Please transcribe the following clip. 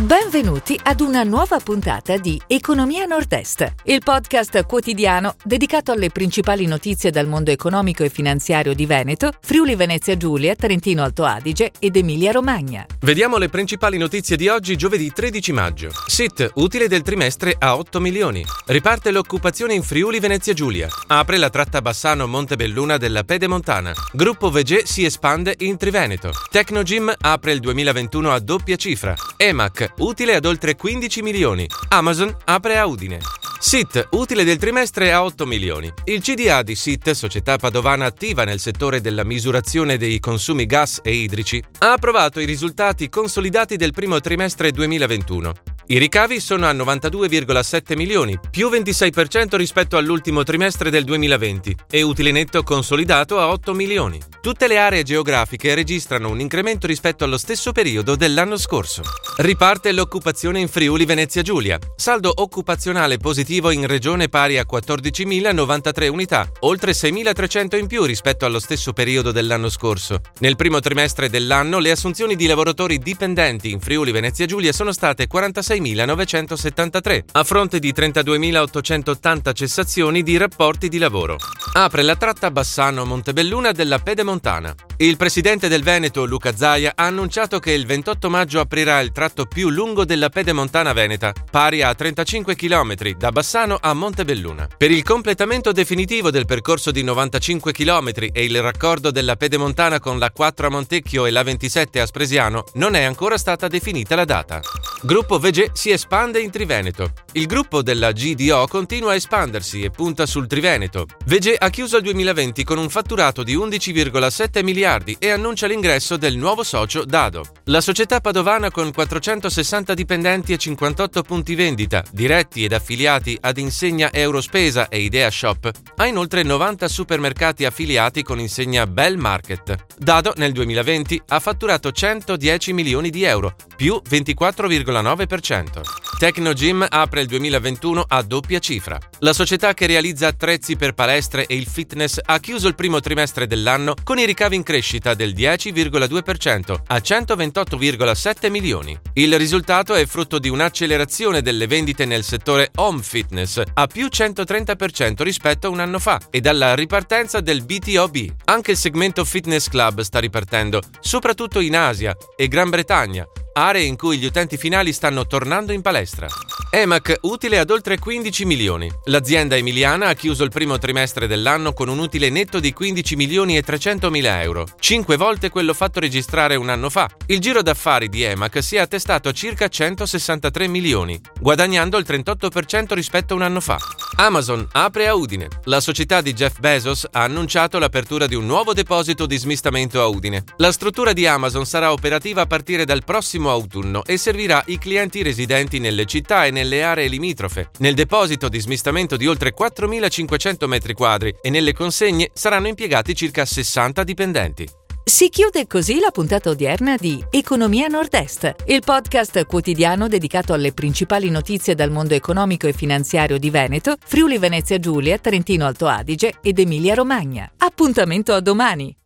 Benvenuti ad una nuova puntata di Economia Nord-Est, il podcast quotidiano dedicato alle principali notizie dal mondo economico e finanziario di Veneto, Friuli Venezia Giulia, Trentino Alto Adige ed Emilia Romagna. Vediamo le principali notizie di oggi, giovedì 13 maggio. SIT, utile del trimestre a 8 milioni. Riparte l'occupazione in Friuli Venezia Giulia. Apre la tratta Bassano Montebelluna della Pedemontana. Gruppo VG si espande in Triveneto. Tecnogym apre il 2021 a doppia cifra. EMAC, utile ad oltre 15 milioni. Amazon apre a Udine. SIT, utile del trimestre a 8 milioni. Il CDA di SIT, società padovana attiva nel settore della misurazione dei consumi gas e idrici, ha approvato i risultati consolidati del primo trimestre 2021. I ricavi sono a 92,7 milioni, più 26% rispetto all'ultimo trimestre del 2020 e utile netto consolidato a 8 milioni. Tutte le aree geografiche registrano un incremento rispetto allo stesso periodo dell'anno scorso. Riparte l'occupazione in Friuli Venezia Giulia. Saldo occupazionale positivo in regione pari a 14.093 unità, oltre 6.300 in più rispetto allo stesso periodo dell'anno scorso. Nel primo trimestre dell'anno le assunzioni di lavoratori dipendenti in Friuli Venezia Giulia sono state 46 36.973, a fronte di 32.880 cessazioni di rapporti di lavoro. Apre la tratta Bassano-Montebelluna della Pedemontana. Il presidente del Veneto, Luca Zaia, ha annunciato che il 28 maggio aprirà il tratto più lungo della Pedemontana Veneta, pari a 35 km da Bassano a Montebelluna. Per il completamento definitivo del percorso di 95 km e il raccordo della Pedemontana con la 4 a Montecchio e la 27 a Spresiano non è ancora stata definita la data. Gruppo VG si espande in Triveneto. Il gruppo della GDO continua a espandersi e punta sul Triveneto. VG ha chiuso il 2020 con un fatturato di 11,7 miliardi e annuncia l'ingresso del nuovo socio Dado. La società padovana con 460 dipendenti e 58 punti vendita, diretti ed affiliati ad insegna Eurospesa e Idea Shop, ha inoltre 90 supermercati affiliati con insegna Bell Market. Dado nel 2020 ha fatturato 110 milioni di euro, più 24,9%. Tecnogym apre il 2021 a doppia cifra. La società che realizza attrezzi per palestre e il fitness ha chiuso il primo trimestre dell'anno con i ricavi in crescita del 10,2% a 128,7 milioni. Il risultato è frutto di un'accelerazione delle vendite nel settore home fitness a più 130% rispetto a un anno fa e dalla ripartenza del BTOB. Anche il segmento fitness club sta ripartendo, soprattutto in Asia e Gran Bretagna, aree in cui gli utenti finali stanno tornando in palestra. EMAC utile ad oltre 15 milioni. L'azienda emiliana ha chiuso il primo trimestre dell'anno con un utile netto di 15 milioni e 300 mila euro, 5 volte quello fatto registrare un anno fa. Il giro d'affari di EMAC si è attestato a circa 163 milioni, guadagnando il 38% rispetto a un anno fa. Amazon apre a Udine. La società di Jeff Bezos ha annunciato l'apertura di un nuovo deposito di smistamento a Udine. La struttura di Amazon sarà operativa a partire dal prossimo autunno e servirà i clienti residenti nelle città e nelle aree limitrofe. Nel deposito di smistamento di oltre 4.500 m2 e nelle consegne saranno impiegati circa 60 dipendenti. Si chiude così la puntata odierna di Economia Nord-Est, il podcast quotidiano dedicato alle principali notizie dal mondo economico e finanziario di Veneto, Friuli Venezia Giulia, Trentino Alto Adige ed Emilia Romagna. Appuntamento a domani!